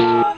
Oh.